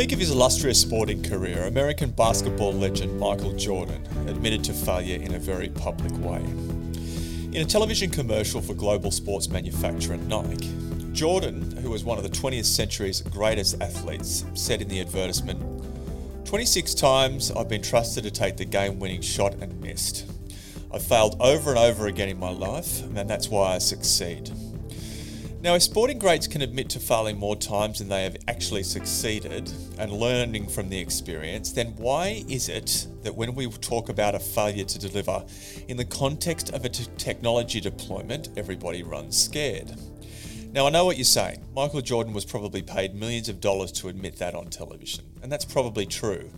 Peak of his illustrious sporting career, American basketball legend Michael Jordan admitted to failure in a very public way. In a television commercial for global sports manufacturer Nike, Jordan, who was one of the 20th century's greatest athletes, said in the advertisement 26 times I've been trusted to take the game winning shot and missed. I've failed over and over again in my life, and that's why I succeed. Now, if sporting greats can admit to failing more times than they have actually succeeded and learning from the experience, then why is it that when we talk about a failure to deliver in the context of a t- technology deployment, everybody runs scared? Now, I know what you're saying. Michael Jordan was probably paid millions of dollars to admit that on television, and that's probably true.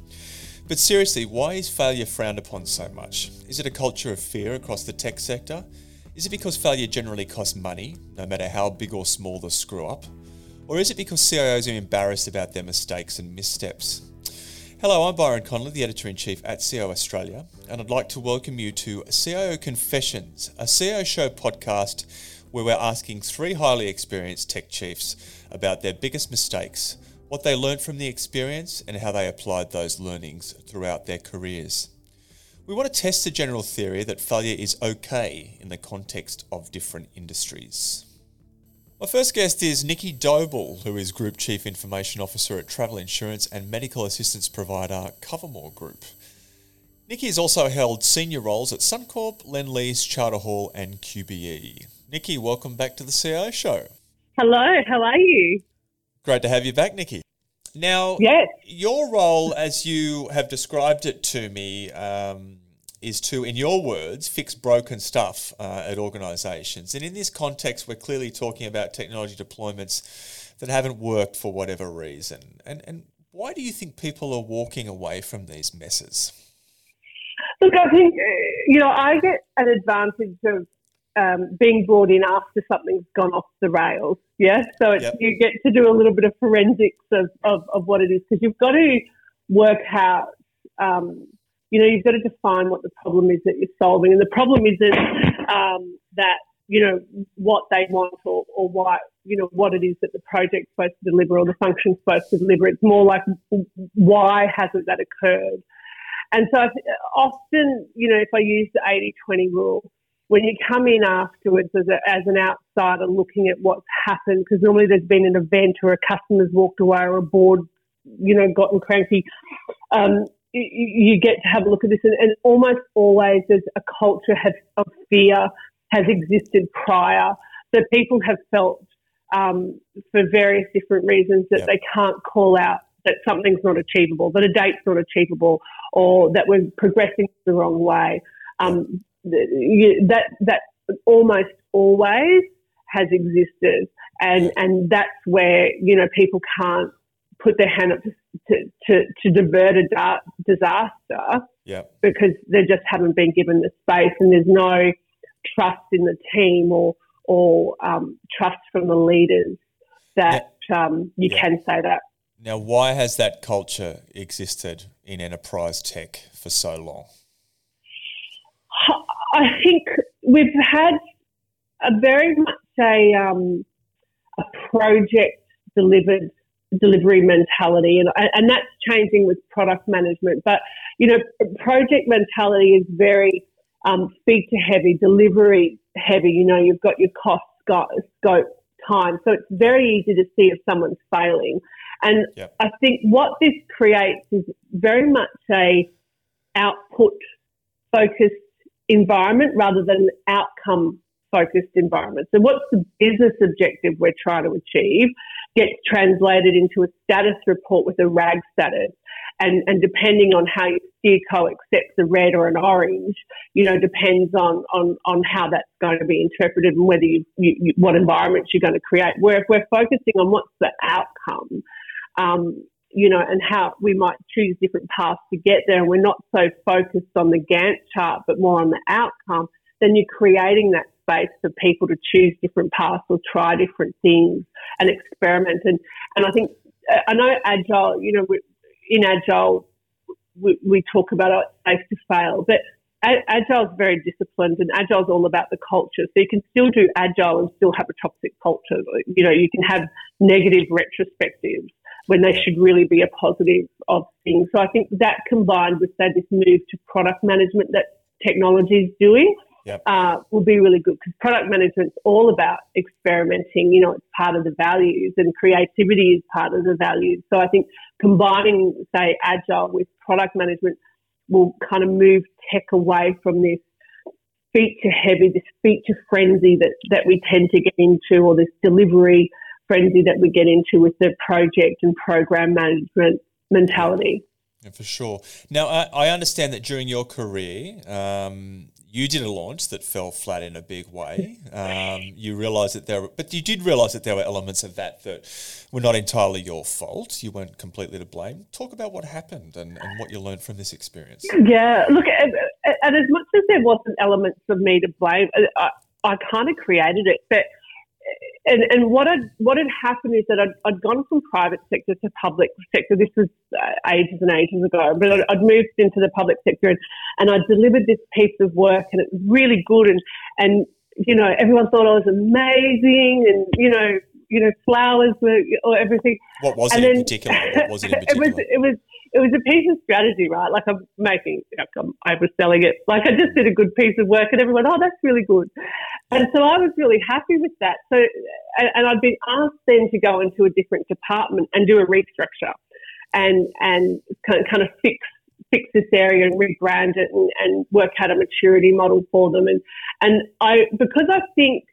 But seriously, why is failure frowned upon so much? Is it a culture of fear across the tech sector? Is it because failure generally costs money, no matter how big or small the screw up? Or is it because CIOs are embarrassed about their mistakes and missteps? Hello, I'm Byron Connolly, the editor in chief at CIO Australia, and I'd like to welcome you to CIO Confessions, a CIO show podcast where we're asking three highly experienced tech chiefs about their biggest mistakes, what they learned from the experience, and how they applied those learnings throughout their careers. We want to test the general theory that failure is okay in the context of different industries. My first guest is Nicki Doble, who is Group Chief Information Officer at travel insurance and medical assistance provider Cover-More Group. Nicki has also held senior roles at Suncorp, Lendlease, Charter Hall, and QBE. Nicki, welcome back to the CIO show. Hello, how are you? Great to have you back, Nicki. Now, yes. your role, as you have described it to me, um, is to, in your words, fix broken stuff uh, at organisations. And in this context, we're clearly talking about technology deployments that haven't worked for whatever reason. And, and why do you think people are walking away from these messes? Look, I think, you know, I get an advantage of um, being brought in after something's gone off the rails. Yeah, so yep. you get to do a little bit of forensics of, of, of what it is because you've got to work out. Um, you know, you've got to define what the problem is that you're solving, and the problem isn't um, that you know what they want or, or why you know what it is that the project's supposed to deliver or the function's supposed to deliver. It's more like why hasn't that occurred? And so often, you know, if I use the 80-20 rule, when you come in afterwards as, a, as an outsider looking at what's happened, because normally there's been an event or a customer's walked away or a board, you know, gotten cranky, um, you, you, get to have a look at this. And, and almost always there's a culture has, of fear has existed prior that people have felt um, for various different reasons that yep. they can't call out that something's not achievable, that a date's not achievable, or that we're progressing the wrong way. Um, that that almost always has existed, and and that's where you know people can't put their hand up to to, to divert a da- disaster yeah. because they just haven't been given the space, and there's no trust in the team or or um, trust from the leaders that yeah. um, you yeah. can say that. Now, why has that culture existed in enterprise tech for so long? I think we've had a very much a, um, a project delivered delivery mentality, and and that's changing with product management. But you know, project mentality is very um, feature heavy, delivery heavy. You know, you've got your cost scope time, so it's very easy to see if someone's failing. And yep. I think what this creates is very much a output focused environment rather than an outcome focused environment. So, what's the business objective we're trying to achieve gets translated into a status report with a RAG status. And, and depending on how your steerco accepts a red or an orange, you know, depends on, on, on how that's going to be interpreted and whether you, you, you what environments you're going to create. Where if we're focusing on what's the outcome, um, you know, and how we might choose different paths to get there. And we're not so focused on the Gantt chart, but more on the outcome. Then you're creating that space for people to choose different paths or try different things and experiment. And, and I think, uh, I know Agile, you know, in Agile, we, we talk about safe to fail, but Agile is very disciplined and Agile is all about the culture. So you can still do Agile and still have a toxic culture. You know, you can have negative retrospectives when they should really be a positive of things. So I think that combined with say this move to product management that technology is doing Yep. uh, will be really good because product management's all about experimenting. You know, it's part of the values, and creativity is part of the values. So I think combining, say, agile with product management will kind of move tech away from this feature heavy, this feature frenzy that, that we tend to get into, or this delivery frenzy that we get into with the project and program management mentality. Yeah, for sure. Now, I, I understand that during your career, um, you did a launch that fell flat in a big way. Um, you realised that there, were, but you did realise that there were elements of that that were not entirely your fault. You weren't completely to blame. Talk about what happened and, and what you learned from this experience. Yeah, look, and, and as much as there wasn't elements of me to blame, I, I kind of created it, but and, and what had what had happened is that I'd, I'd gone from private sector to public sector. This was uh, ages and ages ago, but I'd, I'd moved into the public sector and, and I delivered this piece of work, and it was really good. And and you know, everyone thought I was amazing, and you know, you know, flowers were or everything. What was and it then, in particular? What was it in particular? it was it was it was a piece of strategy, right? Like I'm making, like I'm overselling it. Like I just did a good piece of work, and everyone, oh, that's really good. And so I was really happy with that. So, and I'd been asked then to go into a different department and do a restructure, and and kind of fix fix this area and rebrand it and, and work out a maturity model for them. And and I because I think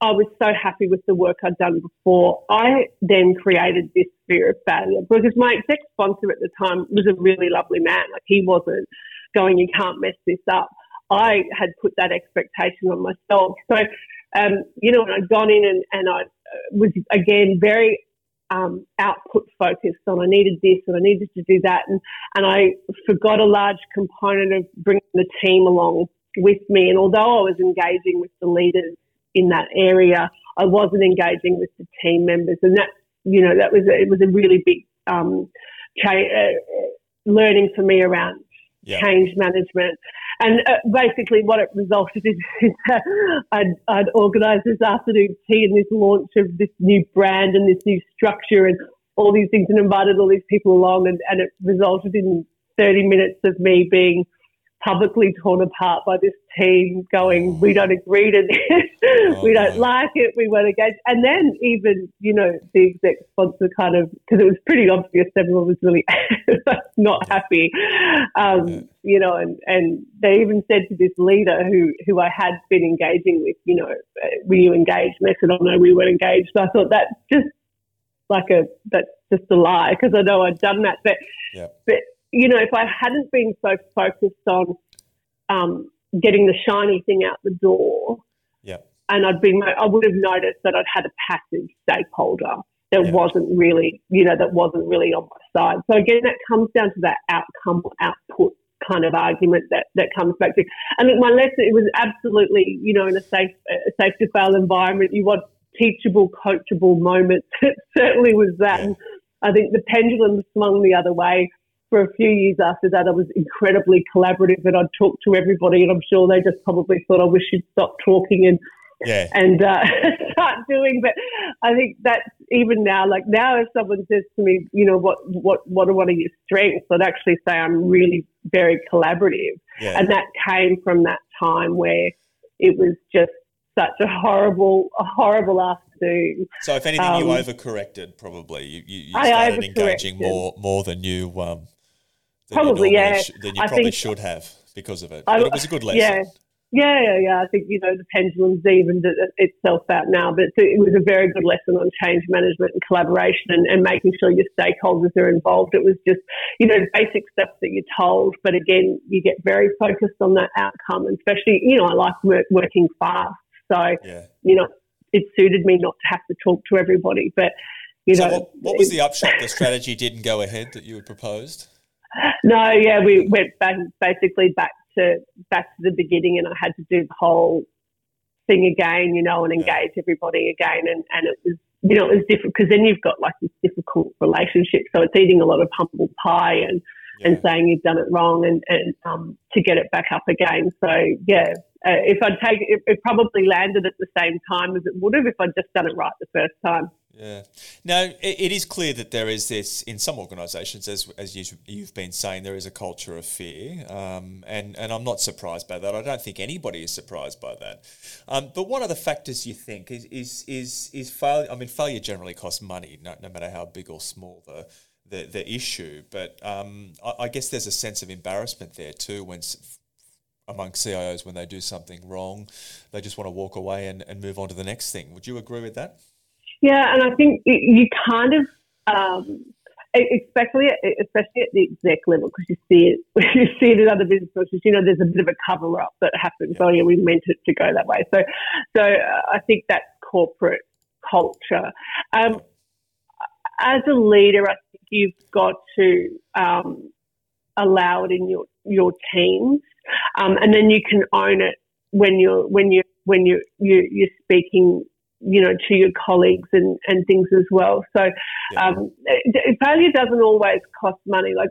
I was so happy with the work I'd done before. I then created this fear of failure because my exec sponsor at the time was a really lovely man. Like he wasn't going, you can't mess this up. I had put that expectation on myself. So, um, you know, I'd gone in and, and I was again very um, output focused on I needed this and I needed to do that. And, and I forgot a large component of bringing the team along with me. And although I was engaging with the leaders in that area. I wasn't engaging with the team members, and that you know that was a, it was a really big um, cha- uh, learning for me around yeah. change management. And uh, basically, what it resulted in is I'd, I'd organised this afternoon tea and this launch of this new brand and this new structure and all these things, and invited all these people along, and, and it resulted in 30 minutes of me being publicly torn apart by this team going, we don't agree to this, oh, we don't like it, we won't engage. And then even, you know, the exec sponsor kind of, because it was pretty obvious everyone was really not happy, um, you know, and, and they even said to this leader who, who I had been engaging with, you know, were you engaged? And they said, oh no, we weren't engaged. So I thought that's just like a, that's just a lie because I know I'd done that. But, yeah. but you know, if I hadn't been so focused on um, getting the shiny thing out the door, yeah, and I'd been, I would have noticed that I'd had a passive stakeholder that yeah. wasn't really, you know, that wasn't really on my side. So again, that comes down to that outcome output kind of argument that, that comes back to. And my lesson, it was absolutely, you know, in a safe, a safe to fail environment, you want teachable, coachable moments. It certainly was that. Yeah. I think the pendulum swung the other way for a few years after that, I was incredibly collaborative and I'd talk to everybody, and I'm sure they just probably thought I wish you'd stop talking and yeah. and uh, start doing. But I think that's even now, like now, if someone says to me, you know, what what what are one of your strengths, I'd actually say I'm really very collaborative, yeah. and that came from that time where it was just such a horrible, a horrible afternoon. So, if anything, um, you overcorrected. Probably you, you, you started engaging more more than you um, Probably, yeah. Sh- then you I probably think, should have because of it. But it was a good lesson. Yeah. Yeah, yeah, yeah. I think, you know, the pendulum's evened itself out now, but it was a very good lesson on change management and collaboration and, and making sure your stakeholders are involved. It was just, you know, basic stuff that you're told, but again, you get very focused on that outcome, and especially, you know, I like work, working fast. So, yeah. you know, it suited me not to have to talk to everybody, but, you so know. What, what was the upshot? The strategy didn't go ahead that you had proposed? No, yeah, we went back basically back to back to the beginning, and I had to do the whole thing again, you know, and engage everybody again, and and it was you know it was different because then you've got like this difficult relationship, so it's eating a lot of humble pie and yeah. and saying you've done it wrong and and um, to get it back up again. So yeah, uh, if I'd take it, it probably landed at the same time as it would have if I'd just done it right the first time. Yeah. Now, it, it is clear that there is this, in some organisations, as, as you've been saying, there is a culture of fear. Um, and, and I'm not surprised by that. I don't think anybody is surprised by that. Um, but what are the factors you think is, is, is, is failure? I mean, failure generally costs money, no, no matter how big or small the, the, the issue. But um, I, I, guess there's a sense of embarrassment there too when among CIOs when they do something wrong, they just want to walk away and, and move on to the next thing. Would you agree with that? Yeah, and I think you kind of, um, especially especially at the exec level, because you see it you see it in other business processes. You know, there's a bit of a cover up that happens. Oh yeah, we meant it to go that way. So, so uh, I think that's corporate culture. Um, as a leader, I think you've got to um, allow it in your your teams, um, and then you can own it when you're when you when you you you're speaking you know, to your colleagues and, and things as well. So, yeah. um, failure doesn't always cost money. Like,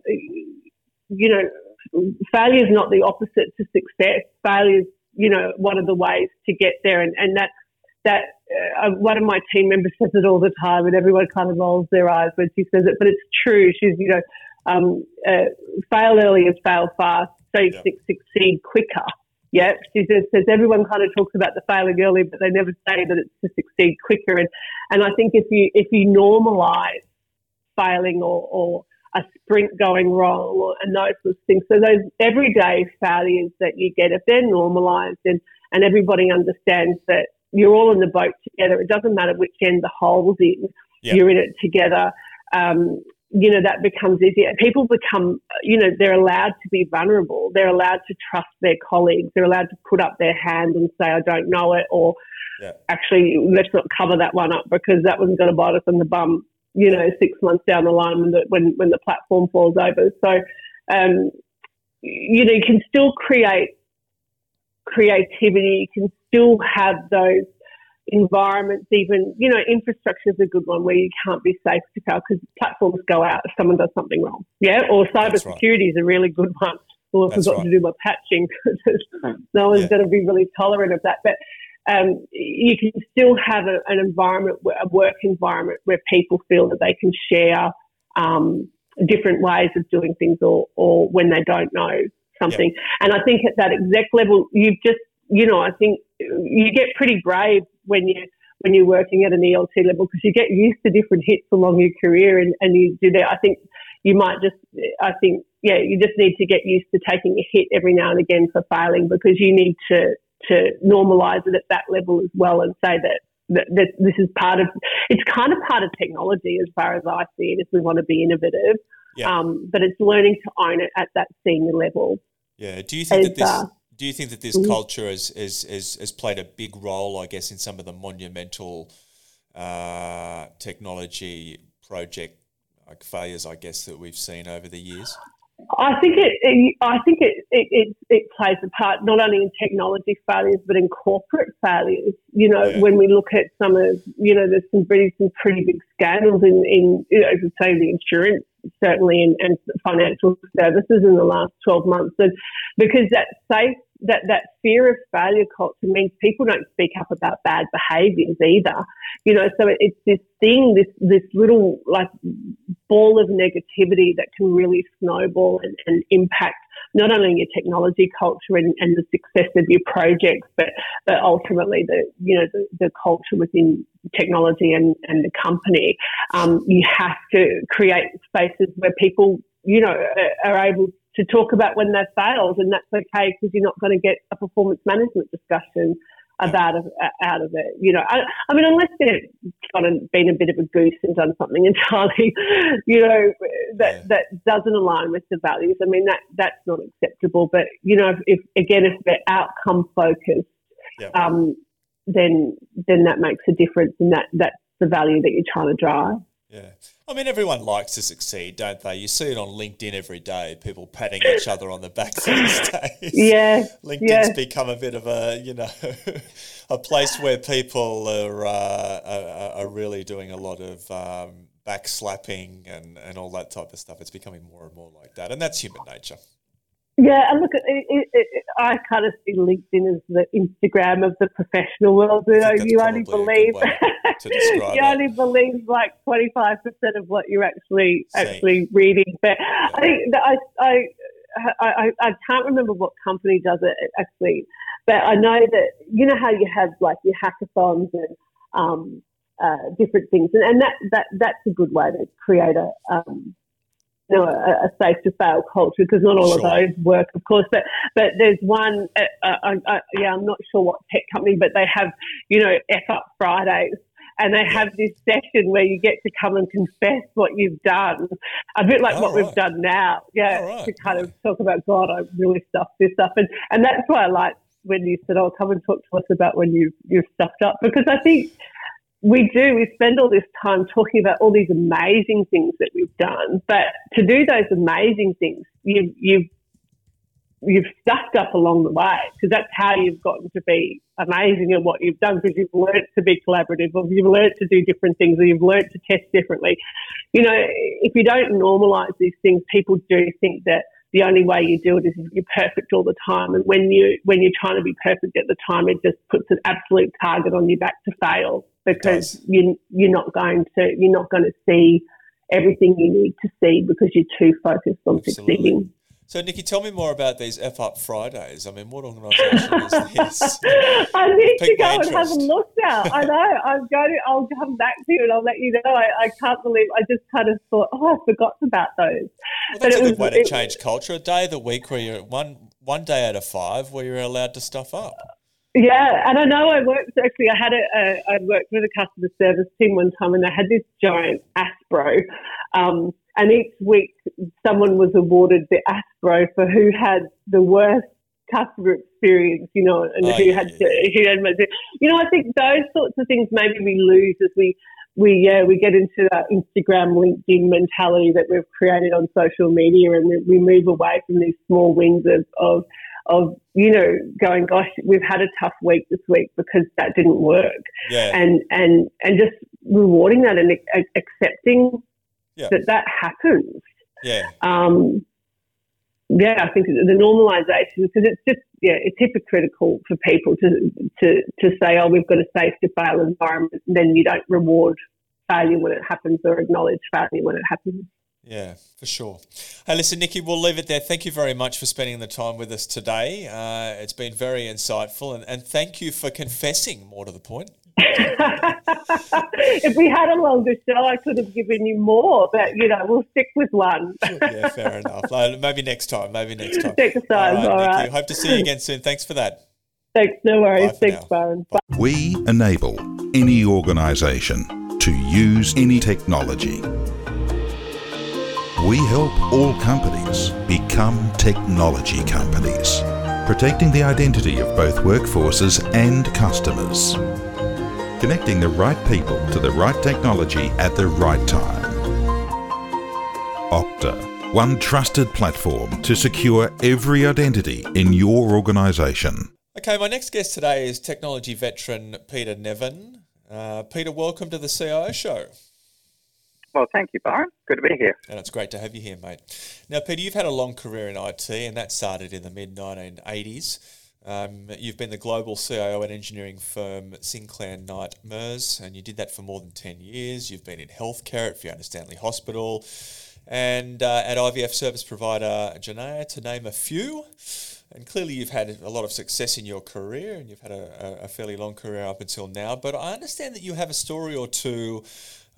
you know, failure is not the opposite to success. Failure is, you know, one of the ways to get there. And, and that, that, uh, one of my team members says it all the time and everyone kind of rolls their eyes when she says it, but it's true. She's, you know, um, uh, fail early and fail fast so you yeah. succeed quicker. Yeah, she says, says everyone kind of talks about the failing early, but they never say that it's to succeed quicker. And and I think if you if you normalise failing or, or a sprint going wrong or, and those sorts of things, so those everyday failures that you get, if they're normalised and and everybody understands that you're all in the boat together, it doesn't matter which end the hole's in, you're in it together. Um, you know, that becomes easier. People become, you know, they're allowed to be vulnerable. They're allowed to trust their colleagues. They're allowed to put up their hand and say, I don't know it, or yeah. actually, let's not cover that one up because that one's going to bite us in the bum, you know, six months down the line when the, when, when the platform falls over. So, um, you know, you can still create creativity. You can still have those environments, even, you know, infrastructure is a good one where you can't be safe to fail because platforms go out if someone does something wrong. Yeah. Or cybersecurity right. is a really good one. Well, I forgot right. to do my patching because no one's yeah. going to be really tolerant of that. But um, you can still have a, an environment, a work environment where people feel that they can share um, different ways of doing things or, or when they don't know something. And I think at that exec level, you've just, you know, I think you get pretty brave when you when you're working at an ELT level because you get used to different hits along your career and, and you do that. I think you might just, I think, yeah, you just need to get used to taking a hit every now and again for failing because you need to, to normalize it at that level as well and say that, that, that this is part of, it's kind of part of technology as far as I see it if we want to be innovative. Yeah. Um, but it's learning to own it at that senior level. Yeah. Do you think as, that this, uh, do you think that this mm-hmm. culture has, has, has, has, played a big role, I guess, in some of the monumental uh, technology project like failures, I guess, that we've seen over the years? I think it, it I think it, it, it, plays a part not only in technology failures but in corporate failures. You know, yeah. when we look at some of you know, there's some pretty some pretty big scandals in, in you know, say the insurance certainly in, and financial services in the last 12 months. And because that safe, that, that fear of failure culture means people don't speak up about bad behaviors either. You know, so it, it's this thing, this, this little like ball of negativity that can really snowball and, and impact not only your technology culture and, and, the success of your projects, but, but ultimately the, you know, the, the culture within technology and, and the company. Um, you have to create spaces where people, you know, are able to talk about when they've failed, and that's okay because you're not going to get a performance management discussion about of, out of it. You know, I, I mean, unless they've got a, been a bit of a goose and done something entirely, you know, that yeah. that doesn't align with the values. I mean, that that's not acceptable. But you know, if, if again, if they're outcome focused, yeah. um, then then that makes a difference, and that that's the value that you're trying to drive. Yeah. I mean, everyone likes to succeed, don't they? You see it on LinkedIn every day, people patting each other on the back these days. Yeah. LinkedIn's yeah. become a bit of a, you know, a place where people are, uh, are, are, really doing a lot of um, backslapping and, and all that type of stuff. It's becoming more and more like that. And that's human nature. Yeah, and look, it, it, it, I kind of see LinkedIn as the Instagram of the professional world. You know, you only believe you only believe like 25% of what you're actually actually reading. But I think I, I, I, I can't remember what company does it actually, but I know that, you know how you have like your hackathons and um, uh, different things. And, and that, that, that's a good way to create a, um, you know, a, a safe to fail culture because not all Sure. of those work, of course. But but there's one, uh, uh, uh, yeah, I'm not sure what tech company, but they have, you know, F up Fridays. And they have this session where you get to come and confess what you've done, a bit like what we've done now. Yeah, right. to kind of talk about God, I really stuffed this up, and and that's why I like when you said, "Oh, come and talk to us about when you you've stuffed up," because I think we do. We spend all this time talking about all these amazing things that we've done, but to do those amazing things, you you've you've stuffed up along the way because that's how you've gotten to be amazing at what you've done because you've learnt to be collaborative or you've learnt to do different things or you've learnt to test differently. You know, if you don't normalize these things, people do think that the only way you do it is if you're perfect all the time. And when you when you're trying to be perfect at the time, it just puts an absolute target on your back to fail because you you're not going to you're not going to see everything you need to see because you're too focused on Absolutely. succeeding. So, Nicki, tell me more about these F Up Fridays. I mean, what organisation is this? I need to go and have a look now. I know. I'm going to. I'll come back to you and I'll let you know. I, I can't believe. I just kind of thought, oh, I forgot about those. Well, that's it a good was- way to it- change culture. A day of the week where you're one one day out of five where you're allowed to stuff up. Yeah, and I know I worked actually. I had a, a I worked with a customer service team one time, and they had this giant Aspro, um, and each week someone was awarded the Aspro for who had the worst customer experience, you know, and Oh, who yeah, had yeah, to, who had, you know, I think those sorts of things maybe we lose as we we yeah we get into that Instagram LinkedIn mentality that we've created on social media, and we- we move away from these small wins of of of you know going gosh we've had a tough week this week because that didn't work. Yeah, and and and just rewarding that and ac- accepting Yeah. that that happens yeah, um, yeah, I think the normalisation because it's just yeah, it's hypocritical for people to to to say, oh, we've got a safe to fail environment, and then you don't reward failure when it happens or acknowledge failure when it happens. yeah, for sure. Hey, listen, Nicki, we'll leave it there. Thank you very much for spending the time with us today. Uh, it's been very insightful, and, and thank you for confessing more to the point. if we had a longer show, I could have given you more, but you know, we'll stick with one. Yeah, fair enough. Uh, Maybe next time. Maybe next time. Next time, all Nicki. right. Hope to see you again soon. Thanks for that. Thanks, no worries. for Thanks, now. Byron. Bye. We enable any organization to use any technology. We help all companies become technology companies, protecting the identity of both workforces and customers. Connecting the right people to the right technology at the right time. Okta, one trusted platform to secure every identity in your organization. Okay, my next guest today is technology veteran Peter Nevin. Uh, Peter, welcome to the CIO show. Well, thank you, Byron. Good to be here. And it's great to have you here, mate. Now, Peter, you've had a long career in IT, and that started in the mid 1980s. Um, you've been the global CIO at engineering firm Sinclair Knight Merz, and you did that for more than 10 years. You've been in healthcare at Fiona Stanley Hospital and uh, at IVF service provider Genea, to name a few. And clearly, you've had a lot of success in your career, and you've had a, a, a fairly long career up until now. But I understand that you have a story or two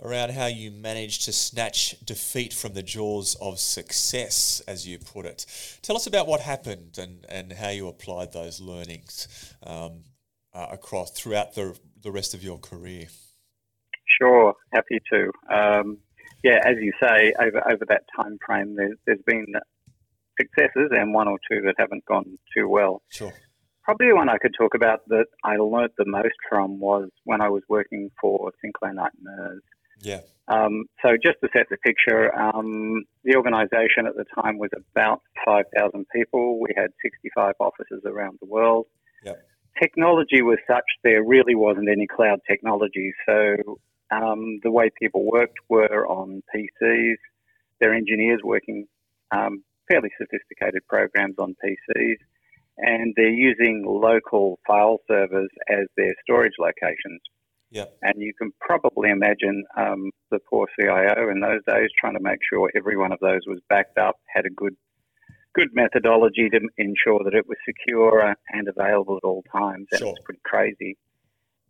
around how you managed to snatch defeat from the jaws of success, as you put it. Tell us about what happened and, and how you applied those learnings um, uh, across throughout the, the rest of your career. Sure, happy to. Um, yeah, as you say, over over that time frame, there's, there's been successes and one or two that haven't gone too well. Sure. Probably the one I could talk about that I learnt the most from was when I was working for Sinclair Knight Merz. Yeah. Um, so just to set the picture, um, the organisation at the time was about 5,000 people. We had 65 offices around the world. Yep. Technology was such there really wasn't any cloud technology. So um, the way people worked were on PCs. Their engineers working um, fairly sophisticated programs on PCs, and they're using local file servers as their storage locations. Yep. And you can probably imagine um, the poor CIO in those days trying to make sure every one of those was backed up, had a good good methodology to ensure that it was secure and available at all times. That Sure. was pretty crazy.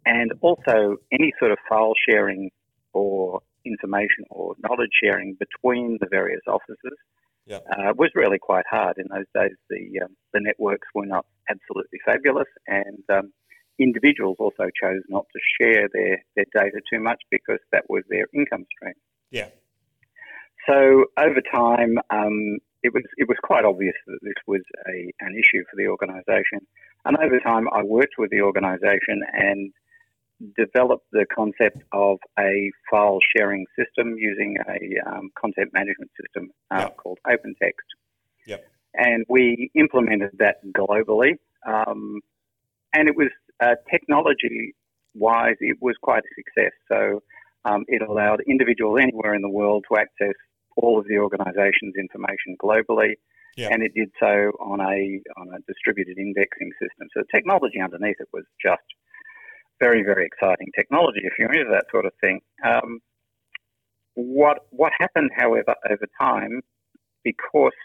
And also, any sort of file sharing or information or knowledge sharing between the various offices Yep. uh, was really quite hard. In those days, the um, the networks were not absolutely fabulous, and um, individuals also chose not to share their, their data too much because that was their income stream. Yeah. So over time, um, it was it was quite obvious that this was a an issue for the organisation. And over time, I worked with the organisation and developed the concept of a file sharing system using a um, content management system uh, Yeah. called OpenText. Yep. And we implemented that globally. Um, and it was uh, technology wise, it was quite a success. So um, it allowed individuals anywhere in the world to access all of the organisation's information globally, Yeah. and it did so on a on a distributed indexing system. So the technology underneath it was just very very exciting technology if you're into that sort of thing. Um, what what happened, however, over time, because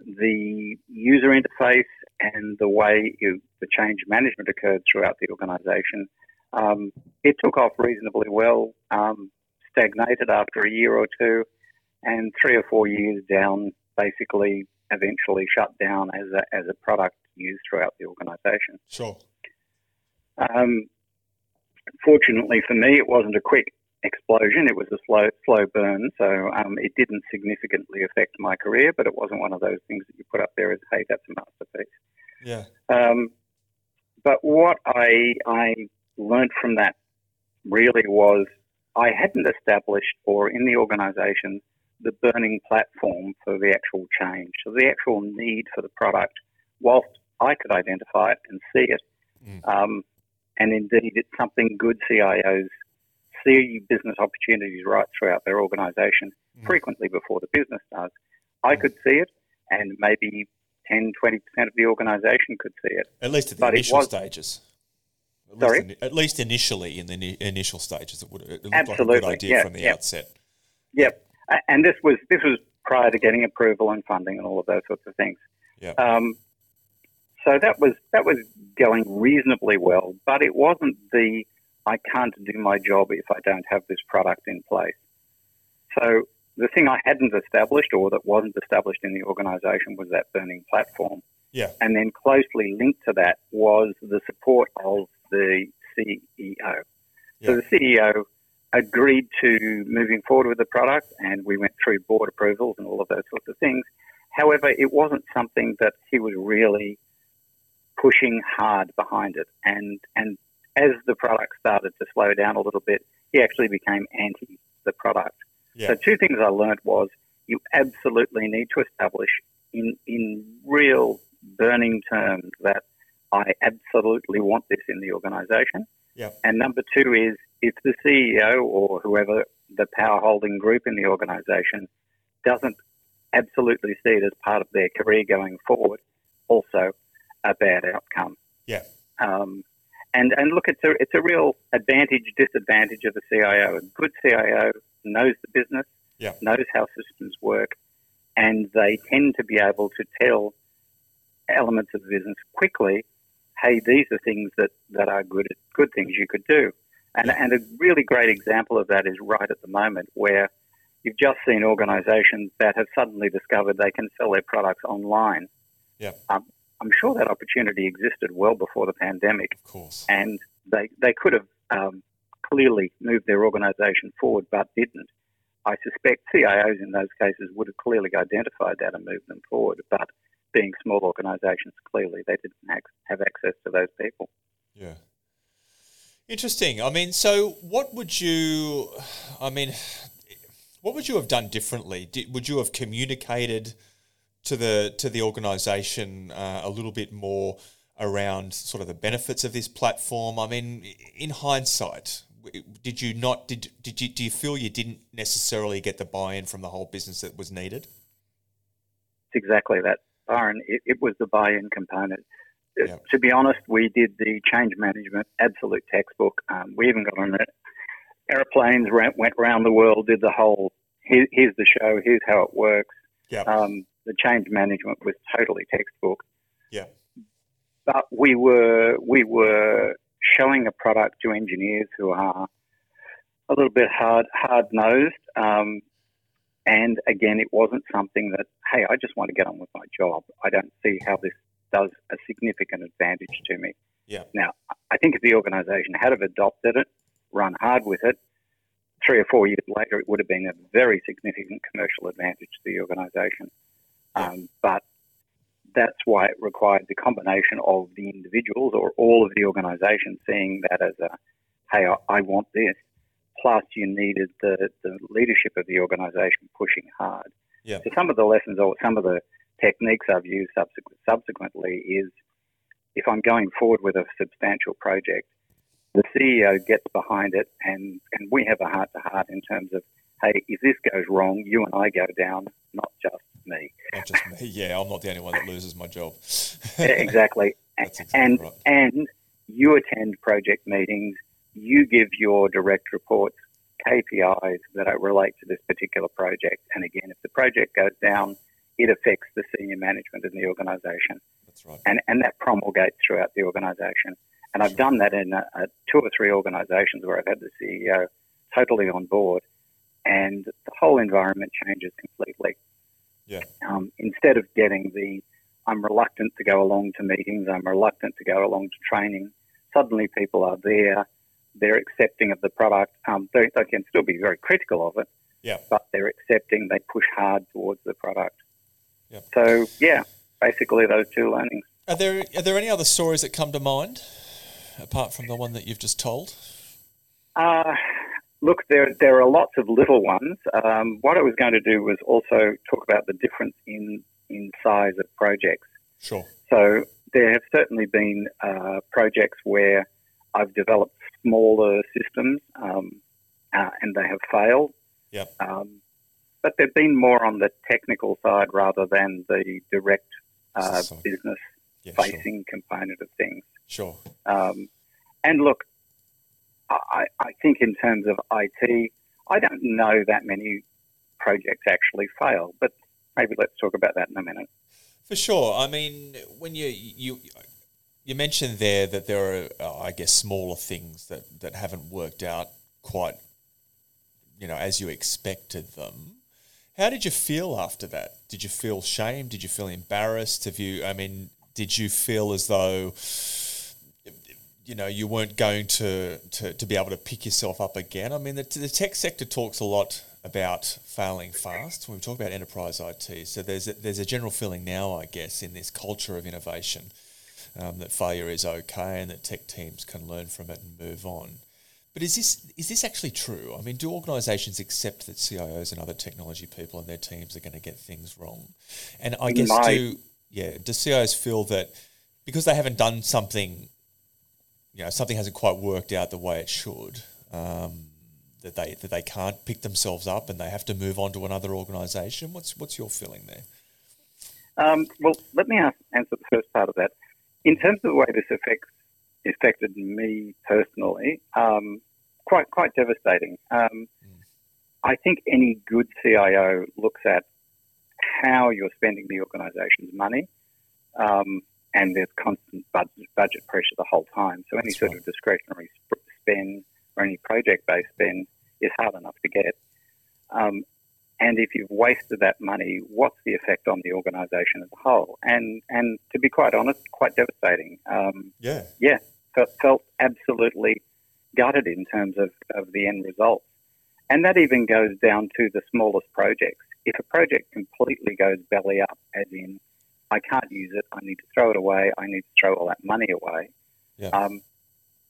the user interface and the way you, the change management occurred throughout the organisation, um, it took off reasonably well. Um, stagnated after a year or two, and three or four years down, basically, eventually shut down as a as a product used throughout the organisation. Sure. Um, fortunately for me, it wasn't a quick explosion. It was a slow, slow burn, so um, it didn't significantly affect my career. But it wasn't one of those things that you put up there as, "Hey, that's a masterpiece." Yeah. Um, but what I I learned from that really was I hadn't established, or in the organisation, the burning platform for the actual change, so the actual need for the product. Whilst I could identify it and see it, Mm. um, and indeed it's something good CIOs see business opportunities right throughout their organisation Mm. frequently before the business does. I Mm. could see it, and maybe 10, 20% of the organisation could see it. At least at the But initial was- stages. At Sorry? Least in, at least initially in the ni- initial stages, it would it looked like a good idea yeah, from the yeah. outset. Yep. And this was this was prior to getting approval and funding and all of those sorts of things. Yeah. Um, so that was that was going reasonably well, but it wasn't the I can't do my job if I don't have this product in place. So the thing I hadn't established or that wasn't established in the organisation was that burning platform. Yeah. And then closely linked to that was the support of the CEO. Yeah. So the CEO agreed to moving forward with the product, and we went through board approvals and all of those sorts of things. However, it wasn't something that he was really pushing hard behind it. And and as the product started to slow down a little bit, he actually became anti the product. Yeah. So two things I learned was you absolutely need to establish in in real burning terms that I absolutely want this in the organisation. Yeah. And number two is if the CEO or whoever the power holding group in the organisation doesn't absolutely see it as part of their career going forward, also a bad outcome. Yeah. Um, and and look, it's a it's a real advantage disadvantage of the CIO. A good CIO knows the business, Yeah. knows how systems work, and they tend to be able to tell elements of the business quickly. Hey, these are things that, that are good good things you could do. And and a really great example of that is right at the moment where you've just seen organisations that have suddenly discovered they can sell their products online. Yeah. Um, I'm sure that opportunity existed well before the pandemic Of course. and they they could have um, clearly moved their organisation forward, but didn't. I suspect CIOs in those cases would have clearly identified that and moved them forward, but being small organisations, clearly they didn't have access to those people. Yeah. Interesting. I mean, so what would you, I mean, what would you have done differently? Did, would you have communicated to the to the organisation uh, a little bit more around sort of the benefits of this platform? I mean, in hindsight, did you not did did you do you feel you didn't necessarily get the buy-in from the whole business that was needed? It's exactly that, Byron. It, it was the buy-in component. Yep. To be honest, we did the change management absolute textbook. Um, we even got on it. Airplanes went around the world, did the whole. Here, here's the show. Here's how it works. Yep. Um, the change management was totally textbook. Yeah. But we were we were showing a product to engineers who are a little bit hard hard nosed. Um, and again, it wasn't something that, hey, I just want to get on with my job. I don't see how this does a significant advantage to me. Yeah. Now, I think if the organisation had have adopted it, run hard with it, three or four years later, it would have been a very significant commercial advantage to the organisation. Um, but that's why it required the combination of the individuals or all of the organisation seeing that as a, hey, I, I want this, plus you needed the, the leadership of the organisation pushing hard. Yeah. So some of the lessons or some of the techniques I've used subsequent, subsequently is if I'm going forward with a substantial project, the CEO gets behind it and, and we have a heart to heart in terms of, hey, if this goes wrong, you and I go down, not just me. Not just me. Yeah, I'm not the only one that loses my job. exactly. exactly and right. and you attend project meetings, you give your direct reports KPIs that relate to this particular project. And again, if the project goes down, it affects the senior management in the organisation. That's right. And, and that promulgates throughout the organisation. And I've done that in a, a two or three organisations where I've had the CEO totally on board, and the whole environment changes completely. Yeah. Um, instead of getting the I'm reluctant to go along to meetings, I'm reluctant to go along to training, suddenly people are there they're accepting of the product. Um, they, they, can still be very critical of it, yeah. but they're accepting. They push hard towards the product. Yeah. So yeah, basically those two learnings. Are there are there any other stories that come to mind apart from the one that you've just told? Uh, look, there there are lots of little ones. Um, what I was going to do was also talk about the difference in in size of projects. Sure. So there have certainly been uh, projects where I've developed smaller systems um, uh, and they have failed. Yep. Um, but they've been more on the technical side rather than the direct uh, So- business Yeah, sure. facing component of things. Sure. Um, and look, I, I think in terms of IT, I don't know that many projects actually fail, but maybe let's talk about that in a minute. For sure. I mean, when you you you mentioned there that there are, uh, I guess, smaller things that that haven't worked out quite, you know, as you expected them. How did you feel after that? Did you feel shame? Did you feel embarrassed? Have you? I mean, did you feel as though you know you weren't going to, to, to be able to pick yourself up again? I mean, the, the tech sector talks a lot about failing fast when we talk about enterprise IT. So there's a, there's a general feeling now, I guess, in this culture of innovation um, that failure is okay and that tech teams can learn from it and move on. But is this is this actually true? I mean, do organisations accept that CIOs and other technology people and their teams are going to get things wrong? And I guess My- do yeah, do CIOs feel that because they haven't done something, you know, something hasn't quite worked out the way it should, um, that they that they can't pick themselves up and they have to move on to another organisation? What's what's your feeling there? Um, well, let me ask, answer the first part of that. In terms of the way this affects affected me personally, um, quite quite devastating. Um, I think any good CIO looks at how you're spending the organisation's money, um, and there's constant budget, budget pressure the whole time. So any That's sort right. of discretionary spend or any project-based spend is hard enough to get. Um, and if you've wasted that money, what's the effect on the organisation as a whole? And and to be quite honest, quite devastating. Um, Yeah, yeah, felt, felt absolutely gutted in terms of, of the end result. And that even goes down to the smallest projects. If a project completely goes belly up, as in, I can't use it, I need to throw it away, I need to throw all that money away, Yeah. um,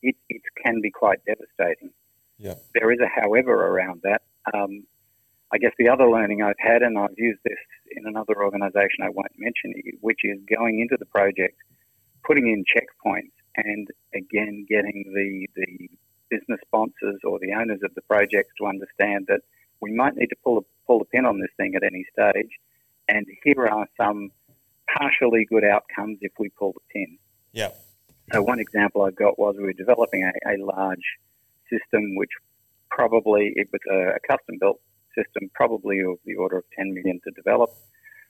it, it can be quite devastating. yeah, There is a however around that. Um, I guess the other learning I've had, and I've used this in another organisation I won't mention, which is going into the project, putting in checkpoints, and again getting the the business sponsors or the owners of the projects to understand that we might need to pull a, pull the pin on this thing at any stage, and here are some partially good outcomes if we pull the pin. Yeah. So one example I've got was we were developing a, a large system, which probably it was a, a custom built system, probably of the order of 10 million to develop.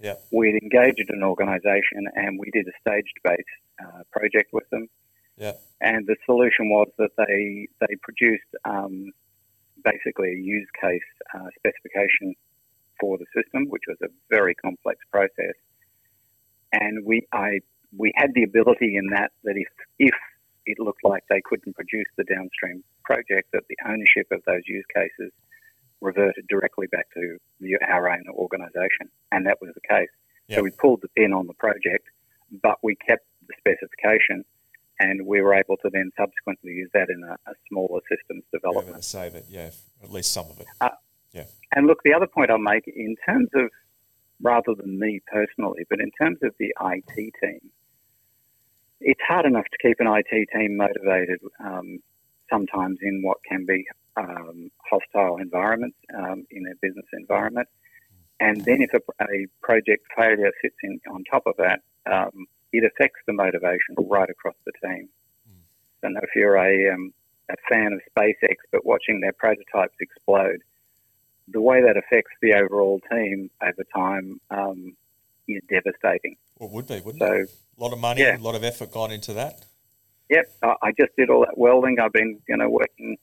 Yeah. We'd engaged an organisation and we did a staged based uh, project with them. Yeah. And the solution was that they they produced um, basically a use case uh, specification for the system, which was a very complex process. And we I we had the ability in that that if if it looked like they couldn't produce the downstream project, that the ownership of those use cases reverted directly back to the, our own organisation, and that was the case. Yep. So we pulled the pin on the project, but we kept the specification, and we were able to then subsequently use that in a, a smaller systems development. to save it, yeah, at least some of it. Uh, yeah, And look, the other point I'll make in terms of rather than me personally, but in terms of the IT team, it's hard enough to keep an IT team motivated um, sometimes in what can be um, hostile environments um, in a business environment. And then if a, a project failure sits in, on top of that, um, it affects the motivation right across the team. I don't know if you're a, um, a fan of SpaceX, but watching their prototypes explode, the way that affects the overall team over time um, is devastating. Well, it would be, wouldn't it? So, A lot of money, Yeah. a lot of effort gone into that. yep, I, just did all that welding. I've been, you know, working,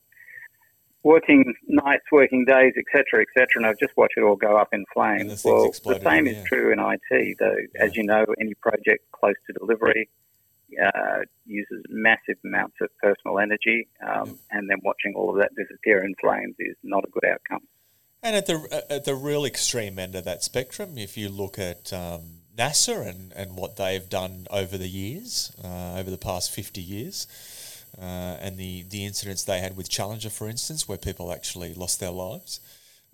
working nights, working days, etc., etc., and I've just watched it all go up in And the flames. Well, the same in the is true in IT, though. As you know, any project close to delivery uh, uses massive amounts of personal energy, um, and then watching all of that disappear in flames is not a good outcome. And at the at the real extreme end of that spectrum, if you look at um, NASA and, and what they've done over the years, uh, over the past fifty years, uh, and the the incidents they had with Challenger, for instance, where people actually lost their lives.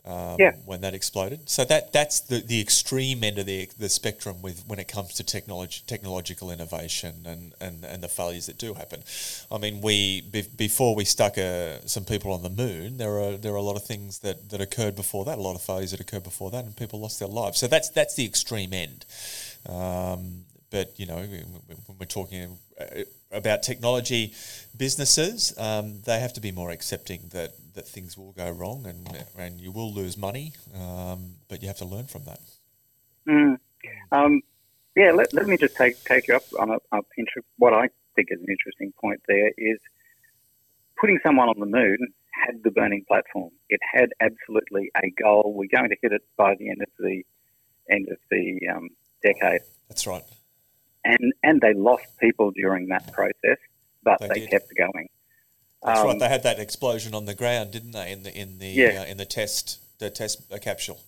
Um, Yeah. when that exploded, so that that's the, the extreme end of the the spectrum with when it comes to technology technological innovation and, and, and the failures that do happen. I mean, we be, before we stuck uh, some people on the moon, there are there are a lot of things that, that occurred before that, a lot of failures that occurred before that, and people lost their lives. So that's that's the extreme end. Um, but you know, when we're talking uh, about technology businesses, um, they have to be more accepting that, that things will go wrong and and you will lose money, um, but you have to learn from that. Mm. Um, yeah, let, let me just take take you up on a, a what I think is an interesting point. There is putting someone on the moon had the burning platform. It had absolutely a goal. We're going to hit it by the end of the end of the um, decade, That's right. And and they lost people during that process, but They they, kept going. That's Um, right. They had that explosion on the ground, didn't they? In the in the Yeah. uh, in the test the test uh, capsule.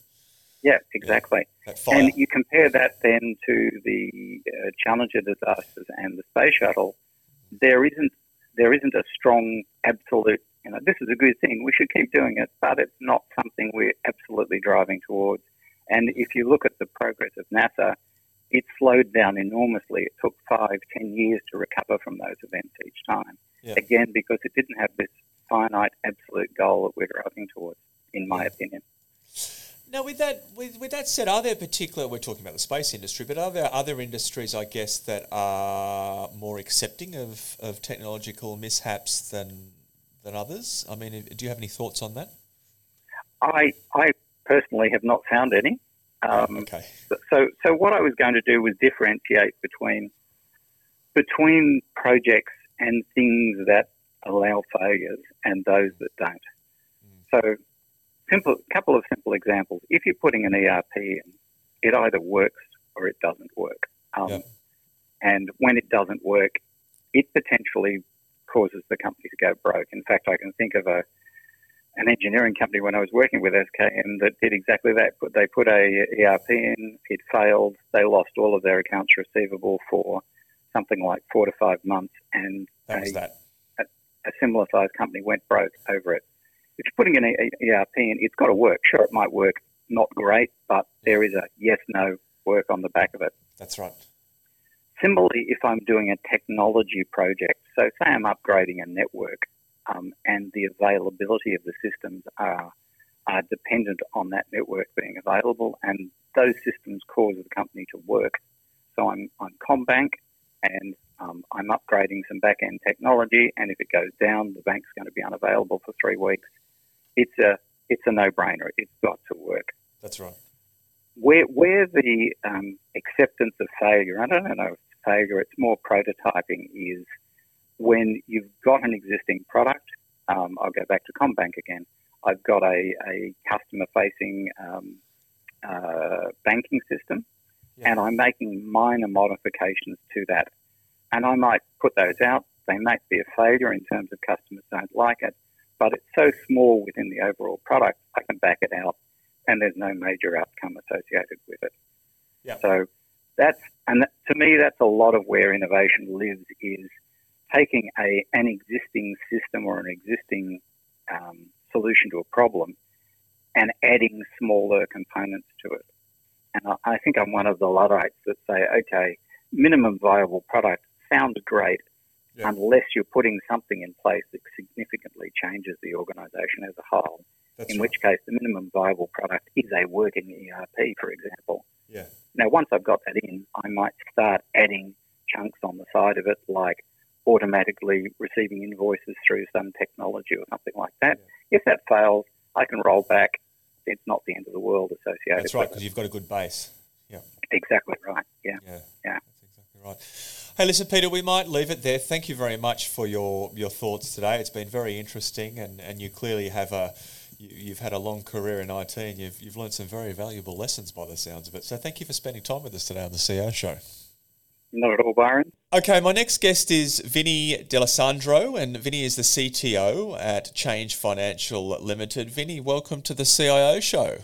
Yeah, exactly. Fire. And you compare that then to the uh, Challenger disasters and the space shuttle. There isn't there isn't a strong absolute. You know, this is a good thing. We should keep doing it, but it's not something we're absolutely driving towards. And if you look at the progress of NASA, it slowed down enormously. It took five, ten years to recover from those events each time. Yeah. Again, because it didn't have this finite absolute goal that we're driving towards, in my opinion. Now, with that, with, with that said, are there particular? We're talking about the space industry, but are there other industries, I guess, that are more accepting of, of technological mishaps than than others? I mean, do you have any thoughts on that? I, I personally have not found any. Um, okay. So, so what I was going to do was differentiate between between projects and things that allow failures and those that don't. So, simple couple of simple examples. If you're putting an ERP in, it either works or it doesn't work. Um. And when it doesn't work, it potentially causes the company to go broke. In fact, I can think of a an engineering company when I was working with SKM that did exactly that. But They put a ERP in, it failed, they lost all of their accounts receivable for something like four to five months, and a, that. a similar sized company went broke over it. If you're putting an ERP in, it's got to work. Sure, it might work not great, but there is a yes no work on the back of it. That's right. Similarly, if I'm doing a technology project, so say I'm upgrading a network um, and the availability of the systems are, are dependent on that network being available, and those systems cause the company to work. So I'm, I'm CommBank and Um, I'm upgrading some back end technology, and if it goes down, the bank's going to be unavailable for three weeks. It's a it's a no brainer. It's got to work. That's right. Where where the um, acceptance of failure, I don't know if failure, it's more prototyping, is when you've got an existing product. Um, I'll go back to CommBank again. I've got a, a customer facing um, uh, banking system, yeah. and I'm making minor modifications to that. And I might put those out. They might be a failure in terms of customers don't like it, but it's so small within the overall product, I can back it out, and there's no major outcome associated with it. Yeah. So that's and to me, that's a lot of where innovation lives is taking a an existing system or an existing um, solution to a problem and adding smaller components to it. And I, I think I'm one of the Luddites that say, okay, minimum viable product sounds great yeah. unless you're putting something in place that significantly changes the organisation as a whole. That's in right. which case, the minimum viable product is a working ERP, for example. Yeah. Now, once I've got that in, I might start adding chunks on the side of it, like automatically receiving invoices through some technology or something like that. Yeah. If that fails, I can roll back. It's not the end of the world associated. That's right, because you've got a good base. Yeah. Exactly right. Yeah. Yeah. Yeah. That's exactly right. Hey, listen, Peter, we might leave it there. Thank you very much for your, your thoughts today. It's been very interesting, and, and you clearly have a you've had a long career in IT, and you've you've learned some very valuable lessons by the sounds of it. So, thank you for spending time with us today on the CIO Show. Not at all, Byron. Okay, my next guest is Vinnie D'Alessandro, and Vinnie is the CTO at Change Financial Limited. Vinnie, welcome to the CIO show.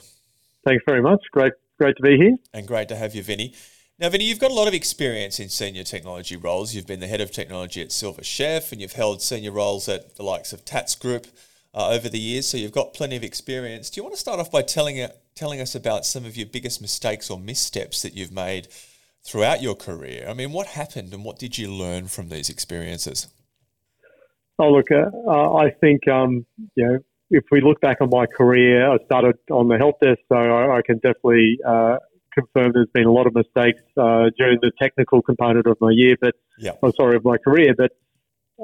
Thanks very much. Great, great to be here. And great to have you, Vinnie. Now, Vinnie, you've got a lot of experience in senior technology roles. You've been the head of technology at Silver Chef, and you've held senior roles at the likes of Tatts Group uh, over the years. So you've got plenty of experience. Do you want to start off by telling telling us about some of your biggest mistakes or missteps that you've made? Throughout your career. I mean, what happened and what did you learn from these experiences? Oh, look, uh, uh, I think, um, you know, if we look back on my career, I started on the help desk, so I, I can definitely uh, confirm there's been a lot of mistakes uh, during the technical component of my year, but yeah. I'm sorry of my career. But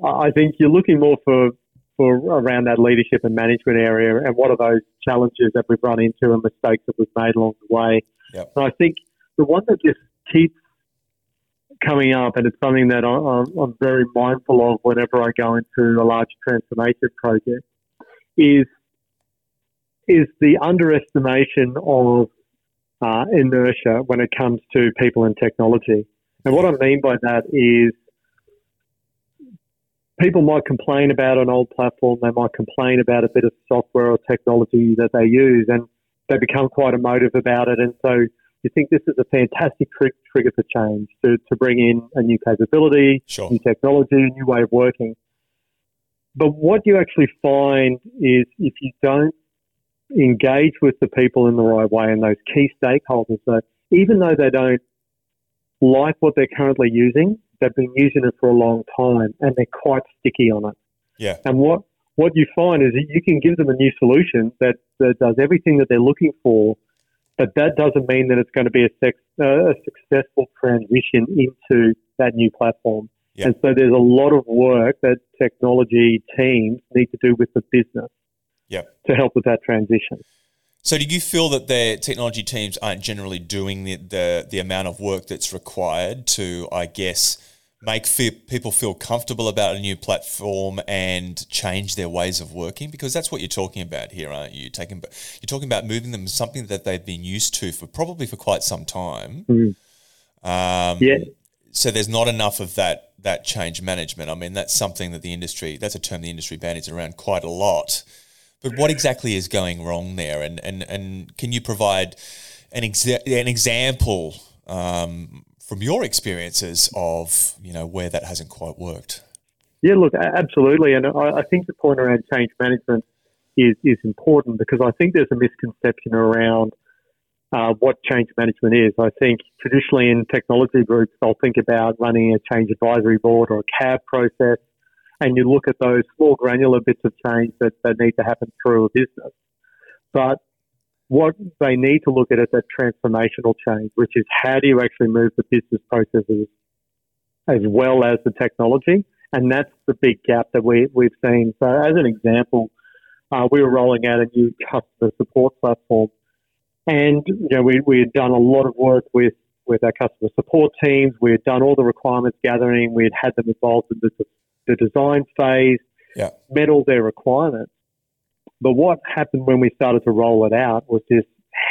I think you're looking more for for around that leadership and management area, and what are those challenges that we've run into and mistakes that we've made along the way. Yep. And I think the one that just keeps coming up, and it's something that I, am very mindful of whenever I go into a large transformation project, is is the underestimation of uh, inertia when it comes to people and technology. And what I mean by that is people might complain about an old platform, they might complain about a bit of software or technology that they use, and they become quite emotive about it. And so you think this is a fantastic tr- trigger for change to, to bring in a new capability, sure. new technology, a new way of working. But what you actually find is if you don't engage with the people in the right way and those key stakeholders, that even though they don't like what they're currently using, they've been using it for a long time and they're quite sticky on it. Yeah. And what what you find is that you can give them a new solution that, that does everything that they're looking for, but that doesn't mean that it's going to be a, sex, uh, a successful transition into that new platform. Yep. And so there's a lot of work that technology teams need to do with the business yep. to help with that transition. So, do you feel that their technology teams aren't generally doing the, the, the amount of work that's required to, I guess, make people feel comfortable about a new platform and change their ways of working because that's what you're talking about here aren't you? Taking you're talking about moving them to something that they've been used to for probably for quite some time. Mm. um, yeah. so there's not enough of that that change management. I mean that's something that the industry that's a term the industry bandies around quite a lot. But what exactly is going wrong there? And and and can you provide an, exa- an example um, from your experiences of you know where that hasn't quite worked. Yeah, look, absolutely, and I, think the point around change management is is important because I think there's a misconception around uh, what change management is. I think traditionally in technology groups, they'll think about running a change advisory board or a CAB process, and you look at those small granular bits of change that, that need to happen through a business. But what they need to look at is that transformational change, which is how do you actually move the business processes as well as the technology. And that's the big gap that we, we've seen. So, as an example, uh, we were rolling out a new customer support platform. And you know, we, we had done a lot of work with, with our customer support teams. We had done all the requirements gathering. We had had them involved in the, the design phase, yeah. met all their requirements. But what happened when we started to roll it out was this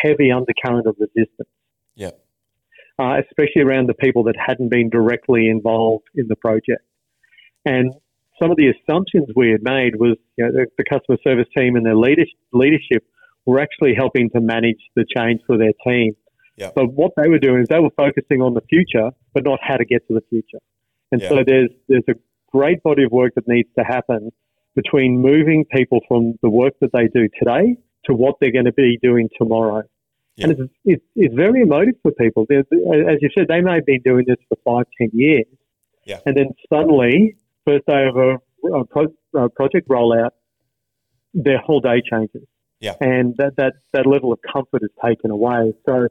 heavy undercurrent of resistance. Yeah. Uh, especially around the people that hadn't been directly involved in the project. And some of the assumptions we had made was you know, the, the, customer service team and their leadership, leadership were actually helping to manage the change for their team. Yeah. But what they were doing is they were focusing on the future, but not how to get to the future. And Yeah. so there's there's a great body of work that needs to happen between moving people from the work that they do today to what they're going to be doing tomorrow. Yeah. And it's, it's, it's very emotive for people. There's, as you said, they may have been doing this for five, ten years. Yeah. And then suddenly, first day of a, a pro, a project rollout, their whole day changes. Yeah. And that, that, that level of comfort is taken away. So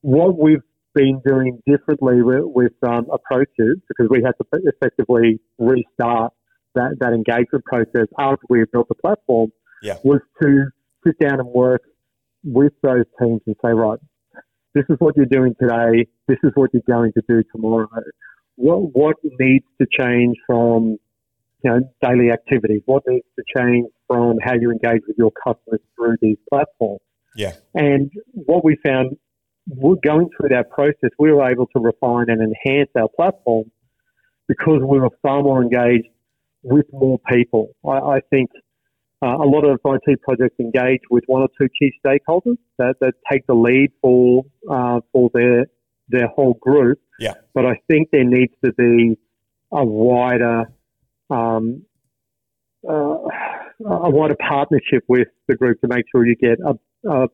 what we've been doing differently with, with um, approaches, because we had to effectively restart that, that engagement process after we had built the platform, Yeah. was to sit down and work with those teams and say, right, this is what you're doing today. This is what you're going to do tomorrow. What what needs to change from you know daily activities? What needs to change from how you engage with your customers through these platforms? Yeah. And what we found, we're going through that process, we were able to refine and enhance our platform because we were far more engaged with more people. I, I think uh, a lot of IT projects engage with one or two key stakeholders that, that take the lead for uh, for their their whole group. Yeah. But I think there needs to be a wider um, uh, a wider partnership with the group to make sure you get a, a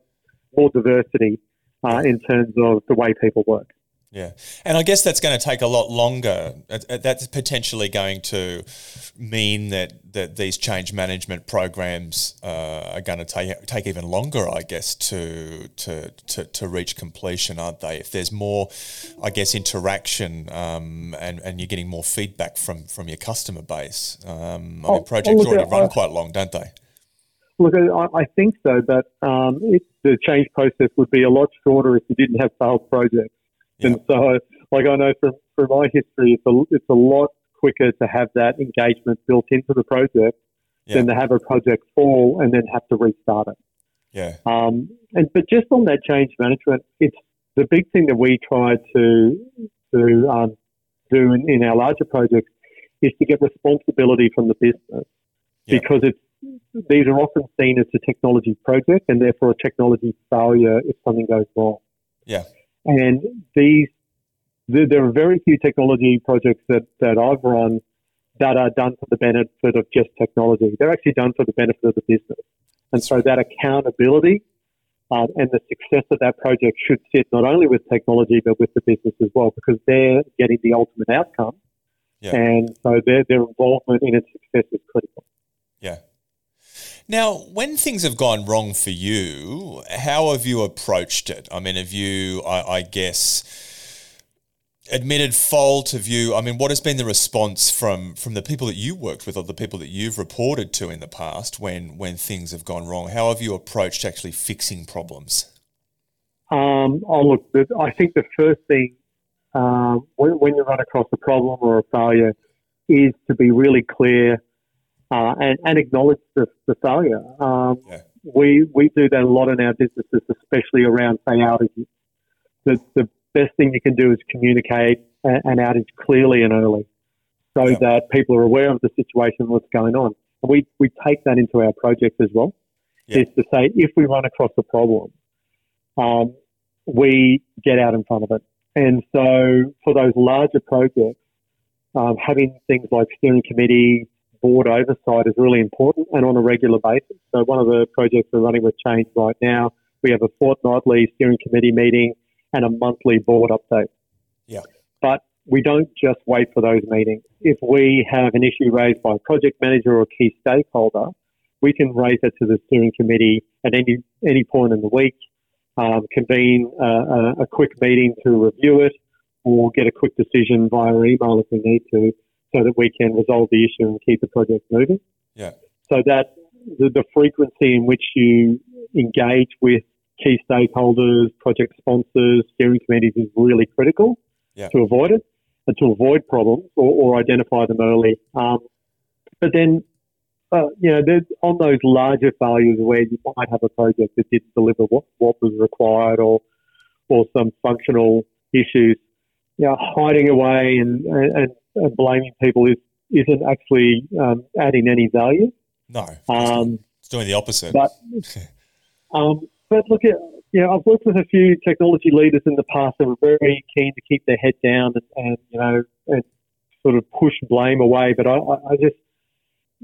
more diversity uh, in terms of the way people work. Yeah, and I guess that's going to take a lot longer. Uh, uh, That's potentially going to mean that, that these change management programs uh, are going to take take even longer, I guess, to, to to to reach completion, aren't they? If there's more, I guess, interaction um, and and you're getting more feedback from from your customer base. Um, I Oh, mean, projects look, already uh, run I- quite long, don't they? Look, I, I think so, but um, it, the change process would be a lot shorter if you didn't have failed projects. And so, like I know from, from my history, it's a, it's a lot quicker to have that engagement built into the project Yeah. than to have a project fall and then have to restart it. Yeah, Um, and but just on that change management, it's the big thing that we try to to um, do in, in our larger projects is to get responsibility from the business Yeah. because it's these are often seen as a technology project and therefore a technology failure if something goes wrong. yeah, And these there, there are very few technology projects that, that I've run that are done for the benefit of just technology. They're actually done for the benefit of the business. And so that accountability um, and the success of that project should sit not only with technology but with the business as well because they're getting the ultimate outcome. Yeah. And so their, their involvement in its success is critical. yeah. Now, when things have gone wrong for you, how have you approached it? I mean, have you, I, I guess, admitted fault? Have you, I mean, what has been the response from from the people that you worked with or the people that you've reported to in the past when when things have gone wrong? How have you approached actually fixing problems? Um, oh, look, I think the first thing um, when, when you run across a problem or a failure is to be really clear uh, and, and acknowledge the, the failure. Um, Yeah. We we do that a lot in our businesses, especially around say outages. The, the best thing you can do is communicate an outage clearly and early, so Yeah. that people are aware of the situation, and what's going on. And we we take that into our projects as well. Yeah. Is to say if we run across a problem, um, we get out in front of it. And so for those larger projects, um, having things like steering committee, board oversight is really important and on a regular basis. So one of the projects we're running with Change right now, we have a fortnightly steering committee meeting and a monthly board update. Yeah. But we don't just wait for those meetings. If we have an issue raised by a project manager or a key stakeholder, we can raise it to the steering committee at any any point in the week, um, convene uh, a, a quick meeting to review it, or get a quick decision via email if we need to, so that we can resolve the issue and keep the project moving. Yeah. So that the, the frequency in which you engage with key stakeholders, project sponsors, steering committees is really critical Yeah. to avoid it and to avoid problems or, or identify them early. Um, but then, uh, you know, there's, on those larger failures where you might have a project that didn't deliver what, what was required or or some functional issues, you know, hiding away and, and, and blaming people is, isn't actually um, adding any value. No. Um, it's doing the opposite. but um, but look at you know I've worked with a few technology leaders in the past that were very keen to keep their head down and, and you know and sort of push blame away. But I, I, I just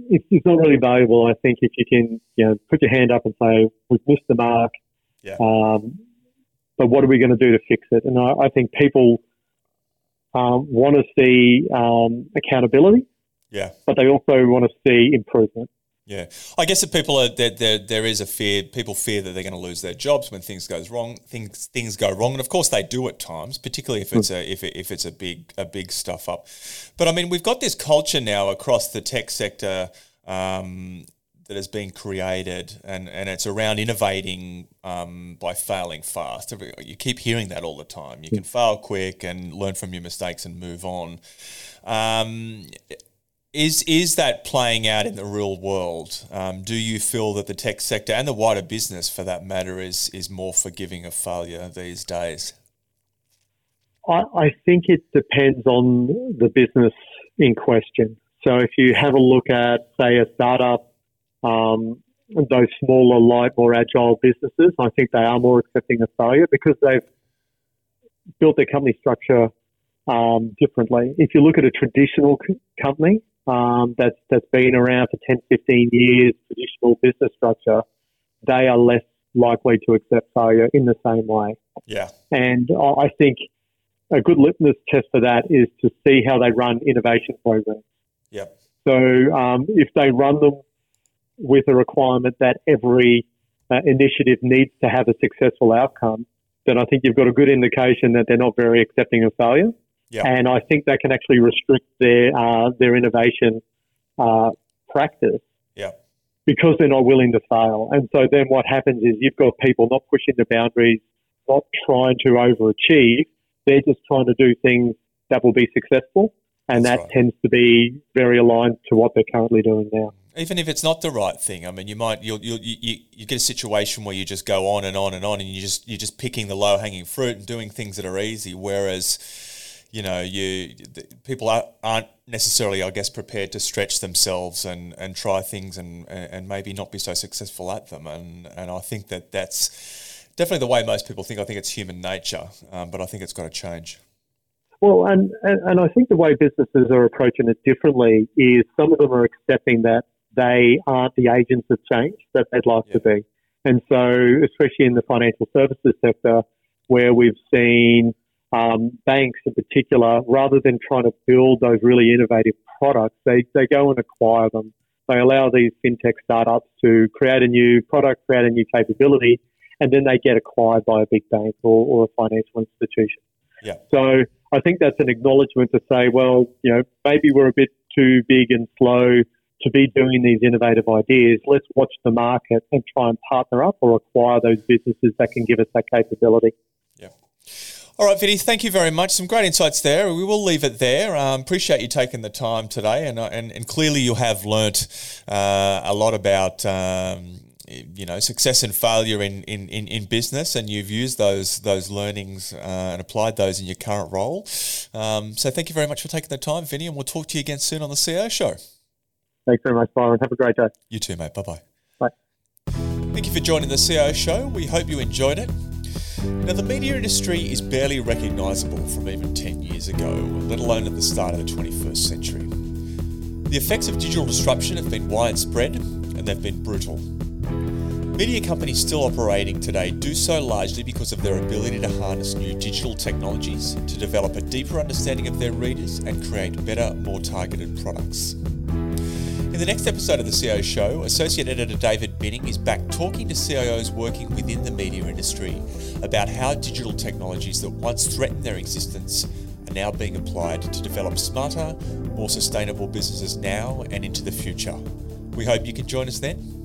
it's, it's not really valuable. I think if you can you know put your hand up and say we've missed the mark. Yeah. Um, but what are we going to do to fix it? And I, I think people um, want to see um, accountability, yeah. but they also want to see improvement. Yeah, I guess if people are there, there, there is a fear. People fear that they're going to lose their jobs when things goes wrong. Things things go wrong, and of course they do at times, particularly if it's a if, it, if it's a big a big stuff up. But I mean, we've got this culture now across the tech sector um, that has been created, and, and it's around innovating um, by failing fast. You keep hearing that all the time. You can fail quick and learn from your mistakes and move on. Um, is is that playing out in the real world? Um, do you feel that the tech sector and the wider business, for that matter, is is more forgiving of failure these days? I, I think it depends on the business in question. So if you have a look at, say, a startup, um, those smaller, light, more agile businesses, I think they are more accepting of failure because they've built their company structure um, differently. If you look at a traditional c- company um, that's that's been around for 10, 15 years, traditional business structure, they are less likely to accept failure in the same way. Yeah, And I I think a good litmus test for that is to see how they run innovation programs. yeah, So um, if they run them with a requirement that every uh, initiative needs to have a successful outcome, then I think you've got a good indication that they're not very accepting of failure. Yeah. And I think that can actually restrict their uh, their innovation uh, practice yeah, because they're not willing to fail. And so then what happens is you've got people not pushing the boundaries, not trying to overachieve. They're just trying to do things that will be successful. And That's that right. tends to be very aligned to what they're currently doing now. Even if it's not the right thing, I mean, you might you'll, you'll, you you get a situation where you just go on and on and on, and you just you're just picking the low hanging fruit and doing things that are easy. Whereas, you know, you people are, aren't necessarily, I guess, prepared to stretch themselves and, and try things and, and maybe not be so successful at them. And and I think that that's definitely the way most people think. I think it's human nature, um, but I think it's got to change. Well, and, and, and I think the way businesses are approaching it differently is some of them are accepting that they aren't the agents of change that they'd like to be. And so, especially in the financial services sector, where we've seen um, banks in particular, rather than trying to build those really innovative products, they, they go and acquire them. They allow these fintech startups to create a new product, create a new capability, and then they get acquired by a big bank or, or a financial institution. Yeah. So I think that's an acknowledgement to say, well, you know, maybe we're a bit too big and slow to be doing these innovative ideas. Let's watch the market and try and partner up or acquire those businesses that can give us that capability. Yeah. All right, Vinnie, thank you very much. Some great insights there. We will leave it there. Um, appreciate you taking the time today, and uh, and, and clearly you have learnt uh, a lot about. Um, you know, success and failure in, in, in, in business, and you've used those those learnings uh, and applied those in your current role. Um, so, thank you very much for taking the time, Vinnie, and we'll talk to you again soon on the CIO show. Thanks very much, Byron. Have a great day. You too, mate. Bye bye. Bye. Thank you for joining the CIO show. We hope you enjoyed it. Now, the media industry is barely recognisable from even 10 years ago, let alone at the start of the 21st century. The effects of digital disruption have been widespread and they've been brutal. Media companies still operating today do so largely because of their ability to harness new digital technologies to develop a deeper understanding of their readers and create better, more targeted products. In the next episode of the CIO Show, Associate Editor David Binning is back talking to CIOs working within the media industry about how digital technologies that once threatened their existence are now being applied to develop smarter, more sustainable businesses now and into the future. We hope you can join us then.